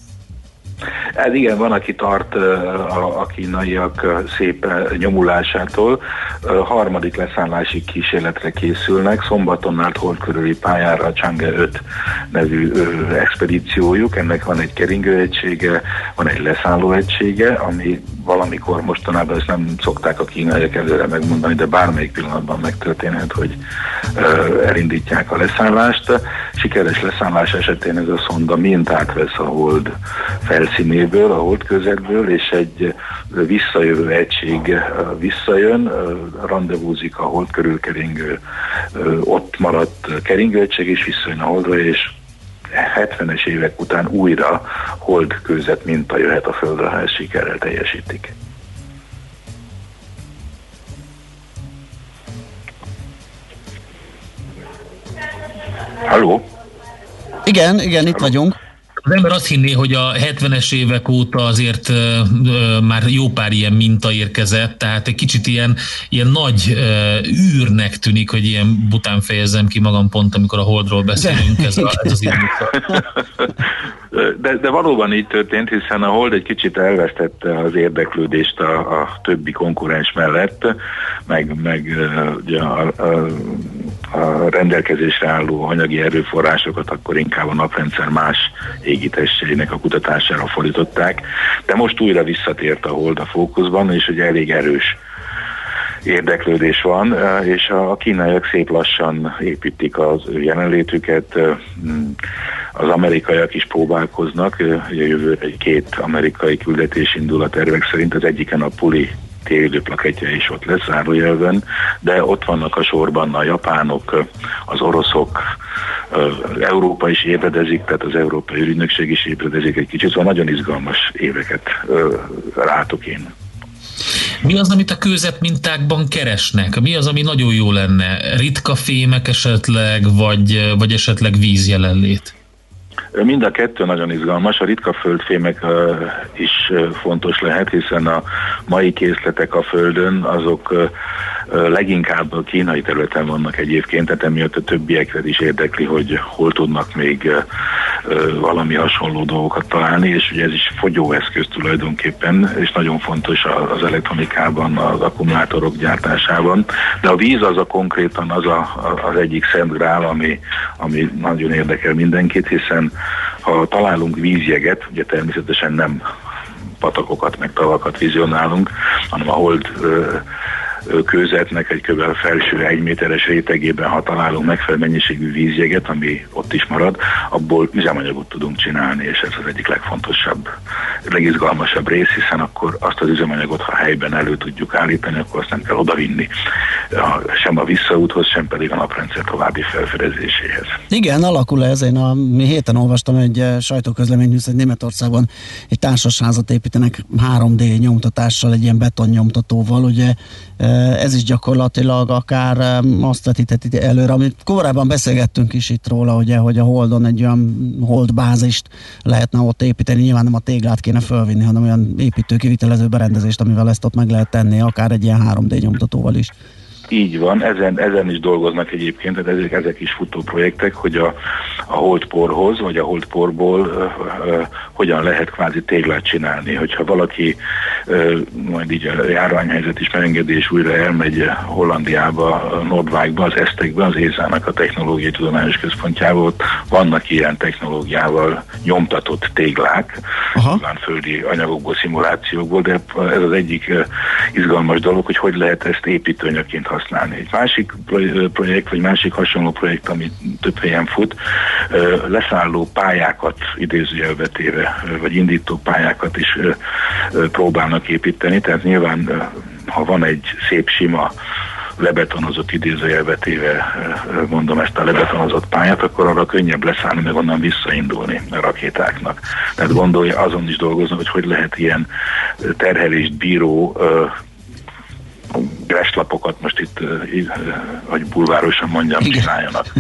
Hát igen, van, aki tart a, a kínaiak szép nyomulásától. Harmadik leszállási kísérletre készülnek. Szombaton állt hold körüli pályára a Chang'e 5 nevű expedíciójuk. Ennek van egy keringőegysége, van egy leszállóegysége, ami valamikor mostanában ezt nem szokták a kínaiak előre megmondani, de bármelyik pillanatban megtörténhet, hogy elindítják a leszállást. Sikeres leszállás esetén ez a szonda mintát vesz a hold felszínéből, a hold közegből, és egy visszajövő egység visszajön, rendezvúzik a hold körül keringő, ott maradt keringőegység, és visszajön a holdra, és 70-es évek után újra hold kőzet minta jöhet a Földre, ha ezt sikerrel teljesítik. Halló? Igen, igen, itt vagyunk. Az ember azt hinné, hogy a 70-es évek óta azért ö, ö, már jó pár ilyen minta érkezett, tehát egy kicsit ilyen, ilyen nagy ö, űrnek tűnik, hogy ilyen bután fejezzem ki magam pont, amikor a Holdról beszélünk, ez, a, ez az időszak. De, de valóban így történt, hiszen a Hold egy kicsit elvesztette az érdeklődést a, a többi konkurens mellett, meg, meg ugye a, a, a rendelkezésre álló anyagi erőforrásokat akkor inkább a naprendszer más égitestjeinek a kutatására fordították, de most újra visszatért a Hold a fókuszban, és ugye elég erős érdeklődés van, eh, és a kínaiak szép lassan építik az ő jelenlétüket, eh, mm, az amerikaiak is próbálkoznak, eh, jövőre egy két amerikai küldetés indul a tervek szerint, az egyiken a Puli térülő plaketje is ott lesz zárójelben, de ott vannak a sorban a japánok, az oroszok, Európa is ébredezik, tehát az Európai Ügynökség is ébredezik egy kicsit, szóval nagyon izgalmas éveket látok én. Mi az, amit a kőzet mintákban keresnek? Mi az, ami nagyon jó lenne? Ritka fémek esetleg, vagy, vagy esetleg vízjelenlét? Mind a kettő nagyon izgalmas, a ritka földfémek is fontos lehet, hiszen a mai készletek a Földön azok leginkább a kínai területen vannak egyébként, tehát emiatt a többieket is érdekli, hogy hol tudnak még valami hasonló dolgokat találni, és ugye ez is fogyóeszköz tulajdonképpen, és nagyon fontos az elektronikában, az akkumulátorok gyártásában, de a víz az a konkrétan az a- az egyik szent grál, ami, ami nagyon érdekel mindenkit, hiszen ha találunk vízjeget, ugye természetesen nem patakokat, meg tavakat vizionálunk, hanem a hold ö, kőzetnek egy kb. felső egy méteres rétegében, ha találunk megfelelő mennyiségű vízjeget, ami ott is marad, abból üzemanyagot tudunk csinálni, és ez az egyik legfontosabb, legizgalmasabb rész, hiszen akkor azt az üzemanyagot, ha helyben elő tudjuk állítani, akkor azt nem kell odavinni sem a visszaúthoz, sem pedig a naprendszer további felfedezéséhez. Igen, alakul ez. Én a mi héten olvastam egy sajtóközleményt, hogy Németországban egy társasházat építenek 3D nyomtatással, egy ilyen betonnyomtatóval, ugye ez is gyakorlatilag akár azt vetíteti előre, amit korábban beszélgettünk is itt róla, ugye, hogy a Holdon egy olyan holdbázist lehetne ott építeni, nyilván nem a téglát kéne fölvinni, hanem olyan építő kivitelező berendezést, amivel ezt ott meg lehet tenni, akár egy ilyen 3D nyomtatóval is. Így van, ezen, ezen is dolgoznak egyébként, tehát ezek, ezek is futó projektek, hogy a, a holdporhoz, vagy a holdporból uh, uh, hogyan lehet kvázi téglát csinálni. Hogyha valaki uh, majd így a járványhelyzet is megengedi, és újra elmegy Hollandiába, Nordvágba, az Esztekbe, az ÉZÁ-nak a Technológiai Tudományos Központjába, ott vannak ilyen technológiával nyomtatott téglák, földi anyagokból, szimulációkból, de ez az egyik izgalmas dolog, hogy hogy lehet ezt építőanyagként használni használni. Egy másik projekt, vagy másik hasonló projekt, ami több helyen fut, leszálló pályákat idézőjelvetéve, vagy indító pályákat is próbálnak építeni, tehát nyilván ha van egy szép sima lebetonozott idézőjelvetéve mondom ezt a lebetonozott pályát, akkor arra könnyebb leszállni, meg onnan visszaindulni a rakétáknak. Tehát gondolja, azon is dolgoznak, hogy hogy lehet ilyen terhelést bíró gresslapokat most itt, hogy bulvárosan mondjam, csináljanak.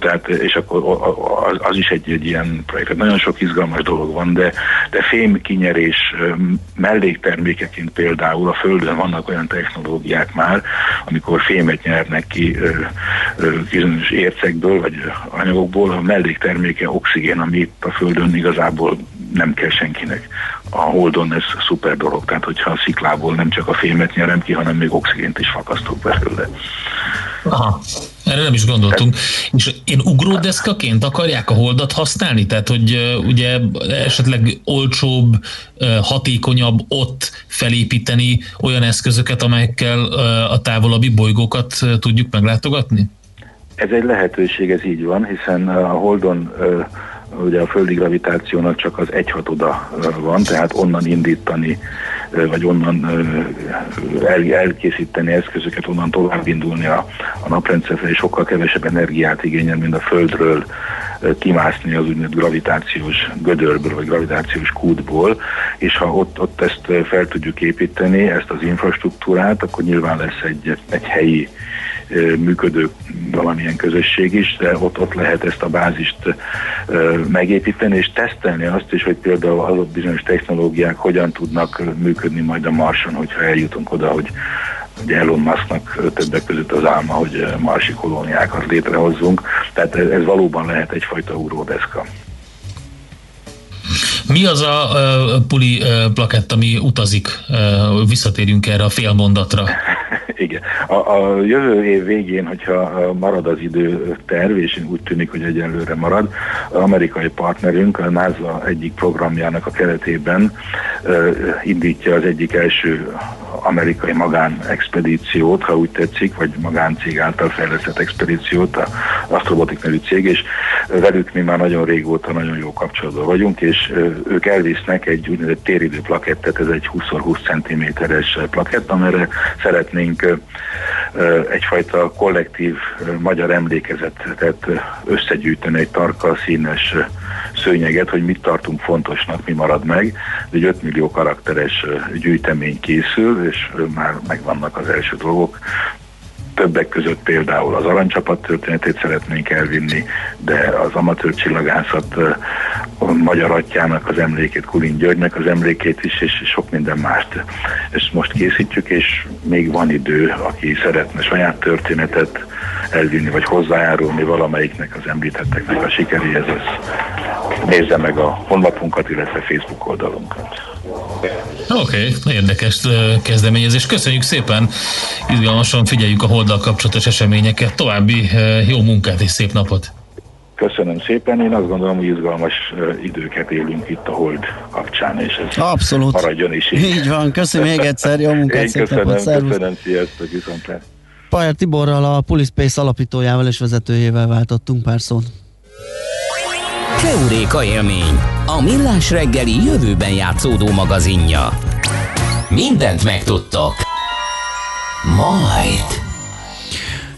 Tehát, és akkor az is egy, egy ilyen projekt. Nagyon sok izgalmas dolog van, de, de fém kinyerés melléktermékeként például a Földön vannak olyan technológiák már, amikor fémet nyernek ki bizonyos ércekből, vagy anyagokból, a mellékterméke oxigén, ami itt a Földön igazából nem kell senkinek. A Holdon ez szuper dolog, tehát hogyha a sziklából nem csak a fémet nyerem ki, hanem még oxigént is fakasztok belőle. Aha. Erre nem is gondoltunk. És én ugródeszkaként akarják a holdat használni? Tehát, hogy ugye esetleg olcsóbb, hatékonyabb ott felépíteni olyan eszközöket, amelyekkel a távolabbi bolygókat tudjuk meglátogatni? Ez egy lehetőség, ez így van, hiszen a Holdon ugye a földi gravitációnak csak az egyhatoda van, tehát onnan indítani, vagy onnan el, elkészíteni eszközöket, onnan tovább indulni a, a naprendszer felé sokkal kevesebb energiát igényel, mint a Földről kimászni az úgynevezett gravitációs gödörből, vagy gravitációs kútból, és ha ott, ott ezt fel tudjuk építeni, ezt az infrastruktúrát, akkor nyilván lesz egy, egy helyi működő valamilyen közösség is, de ott, ott lehet ezt a bázist megépíteni, és tesztelni azt is, hogy például azok bizonyos technológiák hogyan tudnak működni majd a Marson, hogyha eljutunk oda, hogy ugye Elon Musknak többek között az álma, hogy marsi kolóniákat létrehozzunk, tehát ez, ez valóban lehet egyfajta ugródeszka. Mi az a uh, puli uh, plakett, ami utazik? Uh, visszatérjünk erre a félmondatra. Igen. A, a jövő év végén, hogyha marad az idő terv, és úgy tűnik, hogy egyelőre marad, az amerikai partnerünk a NASA egyik programjának a keretében indítja az egyik első amerikai magánexpedíciót, ha úgy tetszik, vagy magáncég által fejlesztett expedíciót, a Astrobotik nevű cég, és velük mi már nagyon régóta nagyon jó kapcsolatban vagyunk, és ők elvisznek egy úgynevezett téridő plakettet, ez egy 20x20 cm-es plakett, amire szeretnénk egyfajta kollektív magyar emlékezetet összegyűjteni egy tarka színes szőnyeget, hogy mit tartunk fontosnak, mi marad meg. Egy 5 millió karakteres gyűjtemény készül, és már megvannak az első dolgok. Többek között például az aranycsapat történetét szeretnénk elvinni, de az amatőr csillagászat magyar atyának az emlékét, Kulin Györgynek az emlékét is, és sok minden mást. Ezt most készítjük, és még van idő, aki szeretne saját történetet elvinni, vagy hozzájárulni valamelyiknek az említetteknek a sikeréhez, nézze meg a honlapunkat, illetve Facebook oldalunkat. Oké, okay, érdekes kezdeményezés. Köszönjük szépen, izgalmasan figyeljük a holddal kapcsolatos eseményeket. További jó munkát és szép napot! Köszönöm szépen, én azt gondolom, hogy izgalmas időket élünk itt a Hold kapcsán, és ez Abszolút. maradjon is így. Így van, köszönöm még egyszer, jó munkát, Én szép köszönöm, napot, szervusz. köszönöm, sziasztok, viszontlát. Pajer Tiborral, a Pulispace alapítójával és vezetőjével váltottunk pár szót. Keuréka élmény, a millás reggeli jövőben játszódó magazinja. Mindent megtudtok. Majd.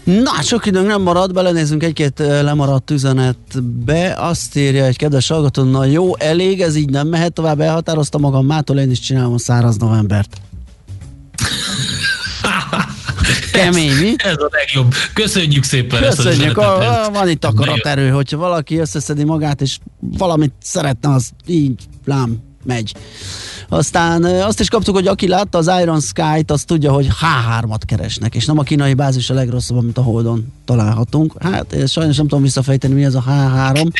Na, sok időnk nem marad, belenézünk egy-két lemaradt üzenetbe. Azt írja egy kedves hallgató, na jó, elég, ez így nem mehet tovább, elhatározta magam, mától én is csinálom a száraz novembert. Kemény, mi? Ez a legjobb. Köszönjük szépen Köszönjük, ezt a, a, van itt akaraterő, hogyha valaki összeszedi magát, és valamit szeretne, az így, lám, megy. Aztán azt is kaptuk, hogy aki látta az Iron Sky-t, az tudja, hogy H3-at keresnek, és nem a kínai bázis a legrosszabb, amit a Holdon találhatunk. Hát én sajnos nem tudom visszafejteni, mi ez a H3,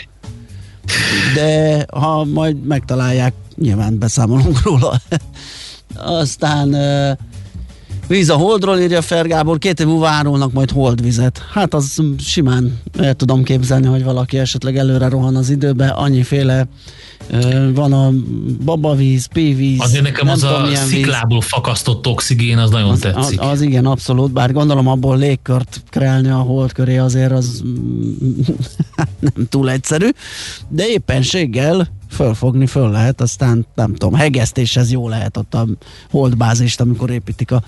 de ha majd megtalálják, nyilván beszámolunk róla. Aztán Víz a holdról, írja Fergábor, két év múlva árulnak majd holdvizet. Hát az simán el tudom képzelni, hogy valaki esetleg előre rohan az időbe, annyiféle ö, van a babavíz, pévíz, Azért nekem az tudom, a milyen víz. sziklából fakasztott oxigén, az nagyon Az, tetszik. az, az igen, abszolút, bár gondolom abból légkört kreálni a hold köré azért az nem túl egyszerű, de éppenséggel fölfogni föl lehet, aztán nem tudom, hegesztéshez jó lehet ott a holdbázist, amikor építik a,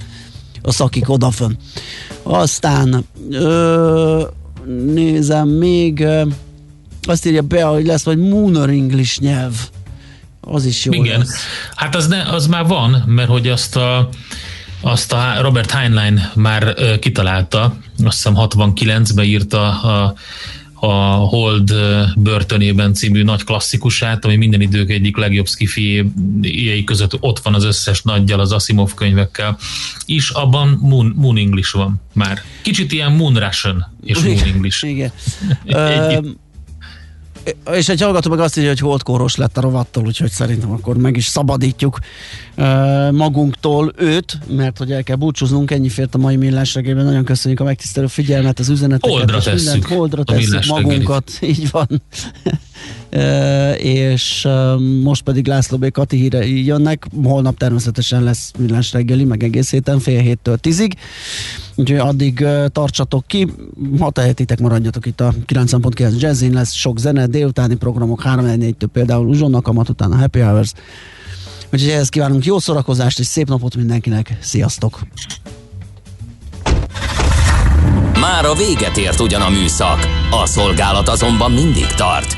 a szakik odafön. Aztán ö, nézem még ö, azt írja be, hogy lesz vagy Mooner English nyelv. Az is jó Igen. lesz. Hát az, ne, az már van, mert hogy azt a, azt a Robert Heinlein már ö, kitalálta, azt hiszem 69-ben írta a, a Hold börtönében című nagy klasszikusát, ami minden idők egyik legjobb skifiéjei között ott van az összes nagyjal, az Asimov könyvekkel, és abban Moon, Moon English van már. Kicsit ilyen Moon Russian és Moon English. Igen. Együtt. És egy hallgató meg azt írja, hogy holdkóros lett a rovattól, úgyhogy szerintem akkor meg is szabadítjuk magunktól őt, mert hogy el kell búcsúznunk, ennyi fért a mai millás reggelben. Nagyon köszönjük a megtisztelő figyelmet, az üzeneteket. Holdra és mindent. tesszük Holdra tesszük magunkat, így van. És most pedig László B. Kati híre jönnek. Holnap természetesen lesz millás reggeli, meg egész héten fél héttől tízig. Úgyhogy addig tartsatok ki, ha tehetitek, maradjatok itt a 9.9 Jazzin, lesz sok zene, délutáni programok, 3-4-től például Uzsonna kamat, utána Happy Hours. Úgyhogy ehhez kívánunk jó szórakozást és szép napot mindenkinek. Sziasztok! Már a véget ért ugyan a műszak, a szolgálat azonban mindig tart,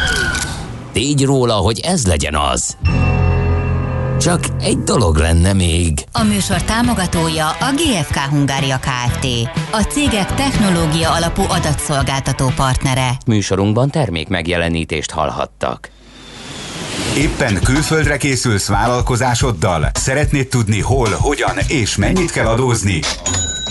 tégy róla, hogy ez legyen az. Csak egy dolog lenne még. A műsor támogatója a GFK Hungária Kft. A cégek technológia alapú adatszolgáltató partnere. Műsorunkban termék megjelenítést hallhattak. Éppen külföldre készülsz vállalkozásoddal? Szeretnéd tudni hol, hogyan és mennyit kell adózni?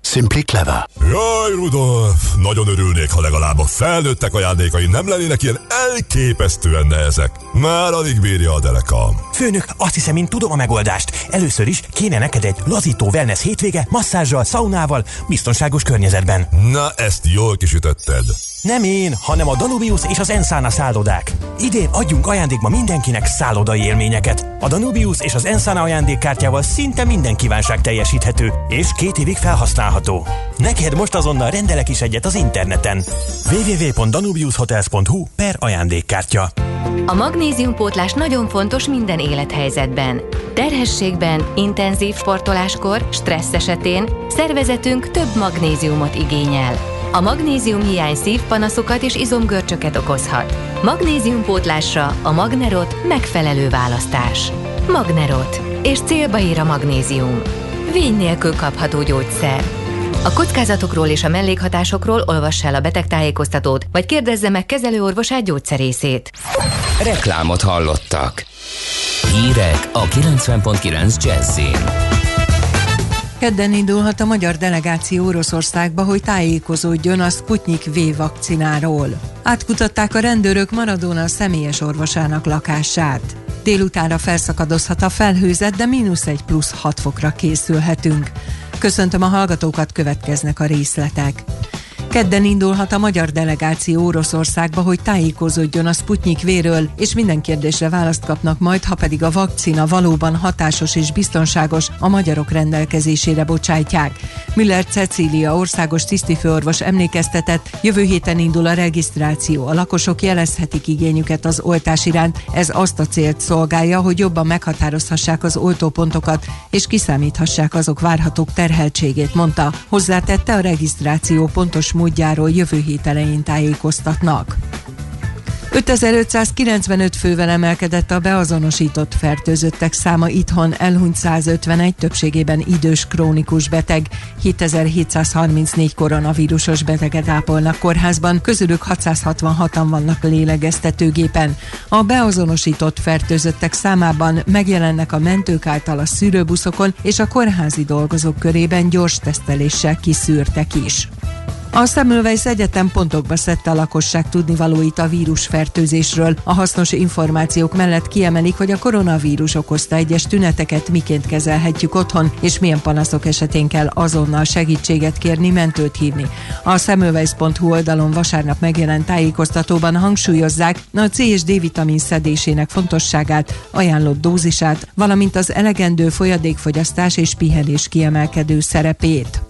Simply Clever. Jaj, Rudolf! Nagyon örülnék, ha legalább a felnőttek ajándékai nem lennének ilyen elképesztően nehezek. Már alig bírja a derekam. Főnök, azt hiszem, én tudom a megoldást. Először is kéne neked egy lazító wellness hétvége, masszázsal, szaunával, biztonságos környezetben. Na, ezt jól kisütötted. Nem én, hanem a Danubius és az Ensana szállodák. Idén adjunk ajándékba mindenkinek szállodai élményeket. A Danubius és az Ensana ajándékkártyával szinte minden kívánság teljesíthető, és két évig felhasználható. Neked most azonnal rendelek is egyet az interneten. www.danubiushotels.hu per ajándékkártya. A magnéziumpótlás nagyon fontos minden élethelyzetben. Terhességben, intenzív sportoláskor, stressz esetén szervezetünk több magnéziumot igényel. A magnézium hiány szívpanaszokat és izomgörcsöket okozhat. Magnéziumpótlásra a Magnerot megfelelő választás. Magnerot. És célba ír a magnézium. Vény nélkül kapható gyógyszer. A kockázatokról és a mellékhatásokról olvass el a betegtájékoztatót, vagy kérdezze meg kezelőorvosát gyógyszerészét. Reklámot hallottak. Hírek a 90.9 Jazzin. Kedden indulhat a magyar delegáció Oroszországba, hogy tájékozódjon a Sputnik V vakcináról. Átkutatták a rendőrök Maradona személyes orvosának lakását. Délutánra felszakadozhat a felhőzet, de mínusz egy plusz 6 fokra készülhetünk. Köszöntöm a hallgatókat, következnek a részletek. Kedden indulhat a magyar delegáció Oroszországba, hogy tájékozódjon a Sputnik véről, és minden kérdésre választ kapnak majd, ha pedig a vakcina valóban hatásos és biztonságos, a magyarok rendelkezésére bocsájtják. Müller Cecília országos tisztifőorvos emlékeztetett, jövő héten indul a regisztráció. A lakosok jelezhetik igényüket az oltás iránt. Ez azt a célt szolgálja, hogy jobban meghatározhassák az oltópontokat, és kiszámíthassák azok várhatók terheltségét, mondta. Hozzátette a regisztráció pontos módjáról jövő hét elején tájékoztatnak. 5595 fővel emelkedett a beazonosított fertőzöttek száma itthon, elhunyt 151, többségében idős krónikus beteg. 7734 koronavírusos beteget ápolnak kórházban, közülük 666-an vannak lélegeztetőgépen. A beazonosított fertőzöttek számában megjelennek a mentők által a szűrőbuszokon és a kórházi dolgozók körében gyors teszteléssel kiszűrtek is. A Semmelweis Egyetem pontokba szedte a lakosság tudnivalóit a vírusfertőzésről. A hasznos információk mellett kiemelik, hogy a koronavírus okozta egyes tüneteket miként kezelhetjük otthon, és milyen panaszok esetén kell azonnal segítséget kérni, mentőt hívni. A Semmelweis.hu oldalon vasárnap megjelent tájékoztatóban hangsúlyozzák a C és D-vitamin szedésének fontosságát, ajánlott dózisát, valamint az elegendő folyadékfogyasztás és pihenés kiemelkedő szerepét.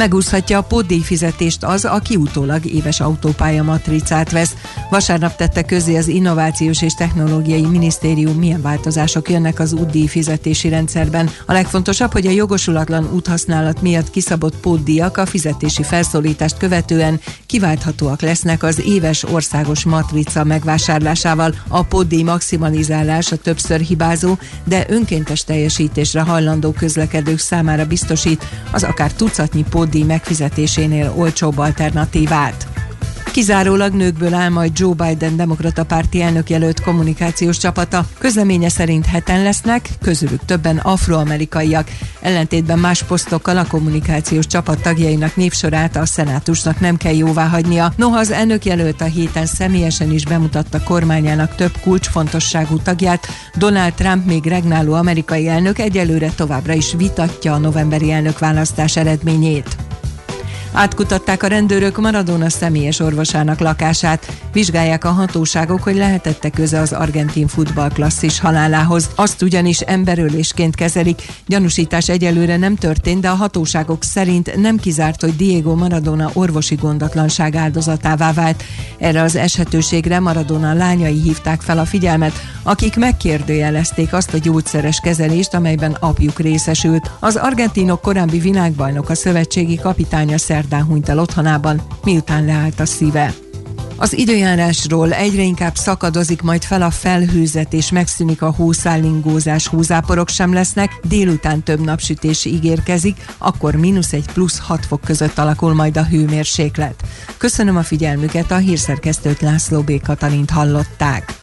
Megúszhatja a pótdíj fizetést az, aki utólag éves autópálya matricát vesz. Vasárnap tette közé az Innovációs és Technológiai Minisztérium milyen változások jönnek az útdíj fizetési rendszerben. A legfontosabb, hogy a jogosulatlan úthasználat miatt kiszabott pótdíjak a fizetési felszólítást követően kiválthatóak lesznek az éves országos matrica megvásárlásával. A pótdíj maximalizálása többször hibázó, de önkéntes teljesítésre hajlandó közlekedők számára biztosít az akár tucatnyi pótdíj megfizetésénél olcsóbb alternatívát. Kizárólag nőkből áll majd Joe Biden demokrata párti elnökjelölt kommunikációs csapata. Közleménye szerint heten lesznek, közülük többen afroamerikaiak. Ellentétben más posztokkal a kommunikációs csapat tagjainak névsorát a szenátusnak nem kell jóvá hagynia. Noha az elnökjelölt a héten személyesen is bemutatta kormányának több kulcsfontosságú tagját, Donald Trump még regnáló amerikai elnök egyelőre továbbra is vitatja a novemberi elnökválasztás eredményét. Átkutatták a rendőrök Maradona személyes orvosának lakását. Vizsgálják a hatóságok, hogy lehetette köze az argentin futballklasszis halálához. Azt ugyanis emberölésként kezelik. Gyanúsítás egyelőre nem történt, de a hatóságok szerint nem kizárt, hogy Diego Maradona orvosi gondatlanság áldozatává vált. Erre az eshetőségre Maradona lányai hívták fel a figyelmet, akik megkérdőjelezték azt a gyógyszeres kezelést, amelyben apjuk részesült. Az argentinok korábbi világbajnok a szövetségi kapitánya szerdán hunyt el otthonában, miután leállt a szíve. Az időjárásról egyre inkább szakadozik majd fel a felhőzet, és megszűnik a hószállingózás, húzáporok sem lesznek, délután több napsütés ígérkezik, akkor mínusz egy plusz 6 fok között alakul majd a hőmérséklet. Köszönöm a figyelmüket, a hírszerkesztőt László B. Katalint hallották.